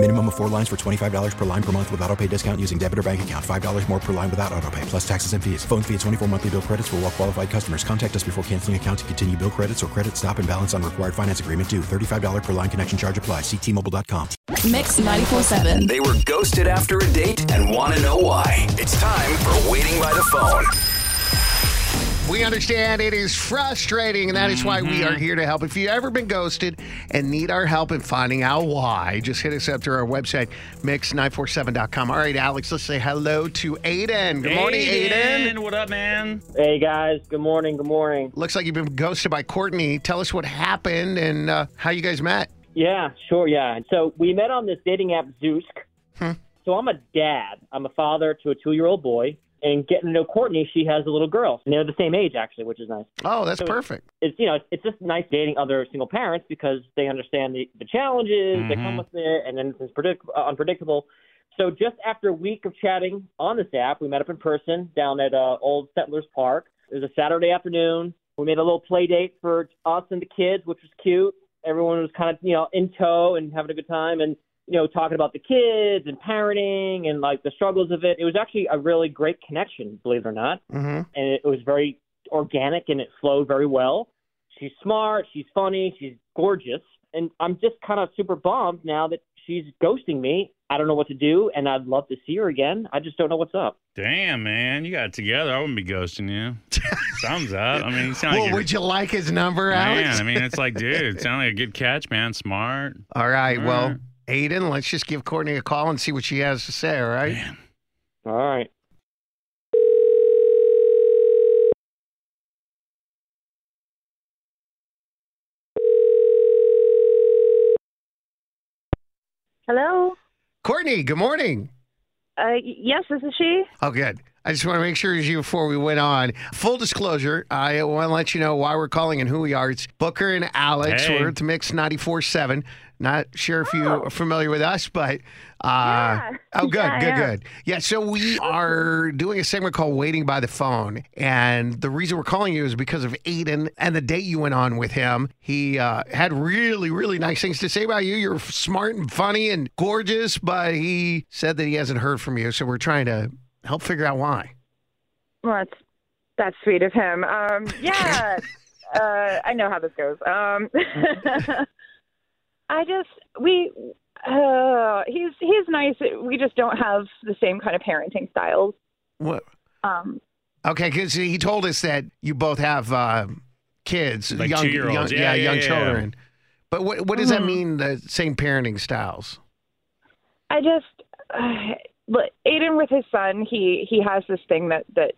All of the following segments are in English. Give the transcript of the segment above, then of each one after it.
Minimum of four lines for $25 per line per month with auto pay discount using debit or bank account. $5 more per line without auto pay, plus taxes and fees. Phone fee at 24 monthly bill credits for all well qualified customers. Contact us before canceling account to continue bill credits or credit stop and balance on required finance agreement due. $35 per line connection charge apply. Ctmobile.com. Mix 94.7. They were ghosted after a date and want to know why. It's time for Waiting by the Phone. We understand it is frustrating, and that is why we are here to help. If you've ever been ghosted and need our help in finding out why, just hit us up through our website, mix947.com. All right, Alex, let's say hello to Aiden. Good morning, Aiden. What up, man? Hey guys, good morning. Good morning. Looks like you've been ghosted by Courtney. Tell us what happened and uh, how you guys met. Yeah, sure. Yeah. So we met on this dating app, Zoosk. So I'm a dad. I'm a father to a two-year-old boy, and getting to know Courtney, she has a little girl, and they're the same age actually, which is nice. Oh, that's So perfect. It's you know it's just nice dating other single parents because they understand the, the challenges that come with it, and then it's predict- uh, unpredictable. So just after a week of chatting on this app, we met up in person down at uh, Old Settlers Park. It was a Saturday afternoon. We made a little play date for us and the kids, which was cute. Everyone was kind of you know in tow and having a good time, and you know talking about the kids and parenting and like the struggles of it. It was actually a really great connection, believe it or not Mm-hmm. and it was very organic and it flowed very well. She's smart, she's funny, she's gorgeous, and I'm just kind of super bummed now that she's ghosting me. I don't know what to do, and I'd love to see her again. I just don't know what's up. Damn, man, you got it together. I wouldn't be ghosting you. Thumbs up. I mean, you sound like Well, would you like his number, man. Alex? I mean, it's like, dude, sound like a good catch, man. Smart. All right. All Well, right. Aiden, let's just give Courtney a call and see what she has to say. All right. Man. All right. Hello. Courtney, good morning. Uh, yes, this is she. Oh, good. I just want to make sure it's you before we went on. Full disclosure, I want to let you know why we're calling and who we are. It's Booker and Alex. Hey. We're at the Mix 94.7. Not sure if you are familiar with us, but. Uh, Yeah. Oh, good, Yeah, good, good. Yeah, so we are doing a segment called Waiting by the Phone. And the reason we're calling you is because of Aiden and the date you went on with him. He uh, had really, really nice things to say about you. You're smart and funny and gorgeous, but he said that he hasn't heard from you. So we're trying to help figure out why. Well, that's that's sweet of him. Um, yeah, uh, I know how this goes. Um, I just we uh, he's he's nice. We just don't have the same kind of parenting styles. What? Um, Okay, because he told us that you both have uh, kids, Like young, two-year-olds. young- Yeah, yeah, young yeah. children. But what what does that Mhm. mean? The same parenting styles? I just, uh, but Aiden with his son, he he has this thing that that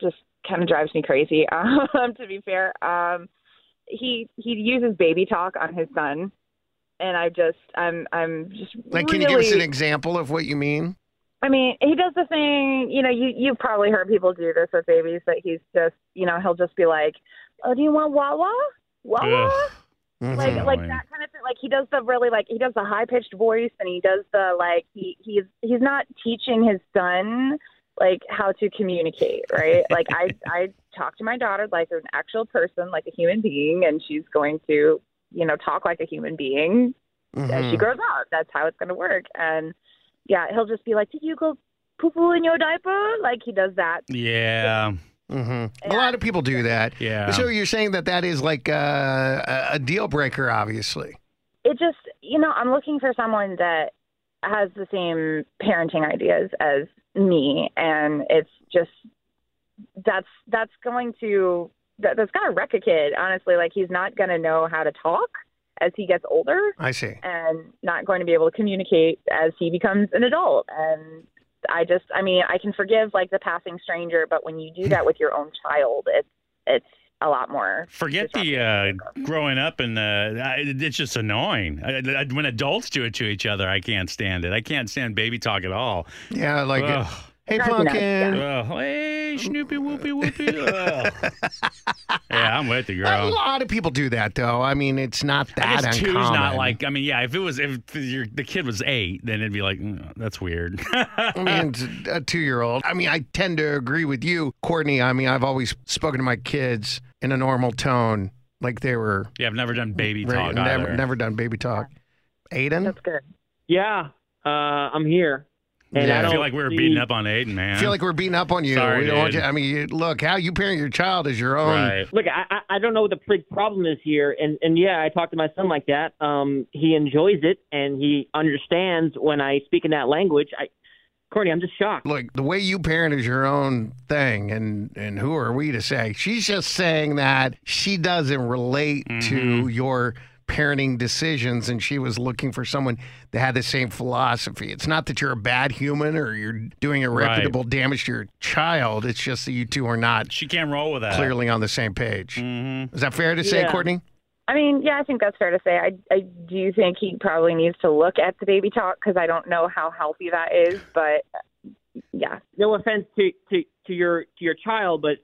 just kind of drives me crazy. Um, to be fair, um, he he uses baby talk on his son, and I just I'm I'm just Like, can really, you give us an example of what you mean? I mean, he does the thing. You know, you you've probably heard people do this with babies. That he's just, you know, he'll just be like, "Oh, do you want Wawa? Wawa?" Ugh. like Mhm. like that kind of thing. Like he does the really like he does the high pitched voice and he does the like he he's he's not teaching his son like how to communicate, right? like I I talk to my daughter like an actual person, like a human being, and she's going to you know talk like a human being as she grows up. That's how it's going to work. And yeah, he'll just be like, "Did you go poo poo in your diaper?" Like he does that. Yeah. Mhm. A lot of people do that. Yeah. So you're saying that that is like uh, a, a deal breaker, obviously. it just you know i'm looking for someone that has the same parenting ideas as me and it's just that's that's going to that, that's going to wreck a kid honestly like he's not going to know how to talk as he gets older I see. and not going to be able to communicate as he becomes an adult and i just i mean i can forgive like the passing stranger but when you do that with your own child it's it's a lot more Forget the uh, growing up and uh, I- it's just annoying. I, I, when adults do it to each other, I can't stand it. I can't stand baby talk at all. Yeah, like, Ugh. hey, That's nuts, pumpkin. Hey, Hey, Snoopy, whoopy, whoopy. Ugh. yeah, I'm with you, girl. A lot of people do that, though. I mean, it's not I that guess two's uncommon. not like. I mean, yeah. If it was, if your the kid was eight, then it'd be like, mm, that's weird. I mean, it's a two-year-old. I mean, I tend to agree with you, Courtney. I mean, I've always spoken to my kids in a normal tone, like they were. yeah, I've never done baby Right, talk never, either. never done baby talk. Aiden, That's good. Yeah, uh, I'm here. And Yeah. I I don't feel like we were see- beating up on Aiden, man. I feel like we're beating up on you. Sorry, we don't want you. I mean, you, look, how you parent your child is your own. right. Look, I, I I don't know what the big problem is here, and and yeah, I talk to my son like that. Um, he enjoys it, and he understands when I speak in that language. I, Courtney, I'm just shocked. Look, the way you parent is your own thing, and and who are we to say? She's just saying that she doesn't relate Mm-hmm. to your parenting decisions, and she was looking for someone that had the same philosophy. It's not that you're a bad human or you're doing irreparable damage to your child. It's just that you two are not She can't roll with that. clearly on the same page. Mm-hmm. Is that fair to say, Yeah. Courtney? I mean, yeah, I think that's fair to say. I I do think he probably needs to look at the baby talk because I don't know how healthy that is, but yeah, No offense to to to your to your child, but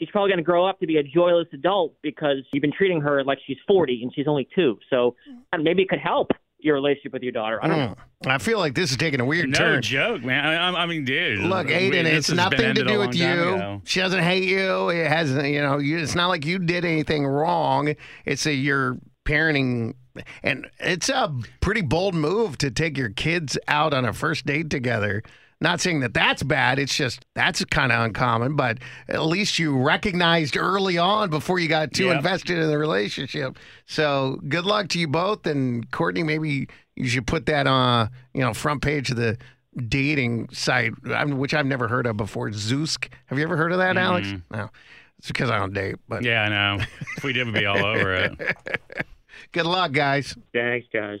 she's probably going to grow up to be a joyless adult because you've been treating her like she's 40 and she's only two. So maybe it could help your relationship with your daughter. I don't know. Mm. I feel like this is taking a weird turn. No turn. joke, man. I, I, I mean, dude. Look, Aiden, this it's nothing to do with you. ago. She doesn't hate you. It has, you know, you, it's not like you did anything wrong. It's a you're parenting, and it's a pretty bold move to take your kids out on a first date together. Not saying that that's bad. It's just that's kind of uncommon. But at least you recognized early on before you got too Yep. invested in the relationship. So good luck to you both. And Courtney, maybe you should put that on, you know, front page of the dating site, which I've never heard of before. Zoosk. Have you ever heard of that, mm-hmm. Alex? No. It's because I don't date. But Yeah, I know. If we did, we'd be all over it. good luck, guys. Thanks, guys.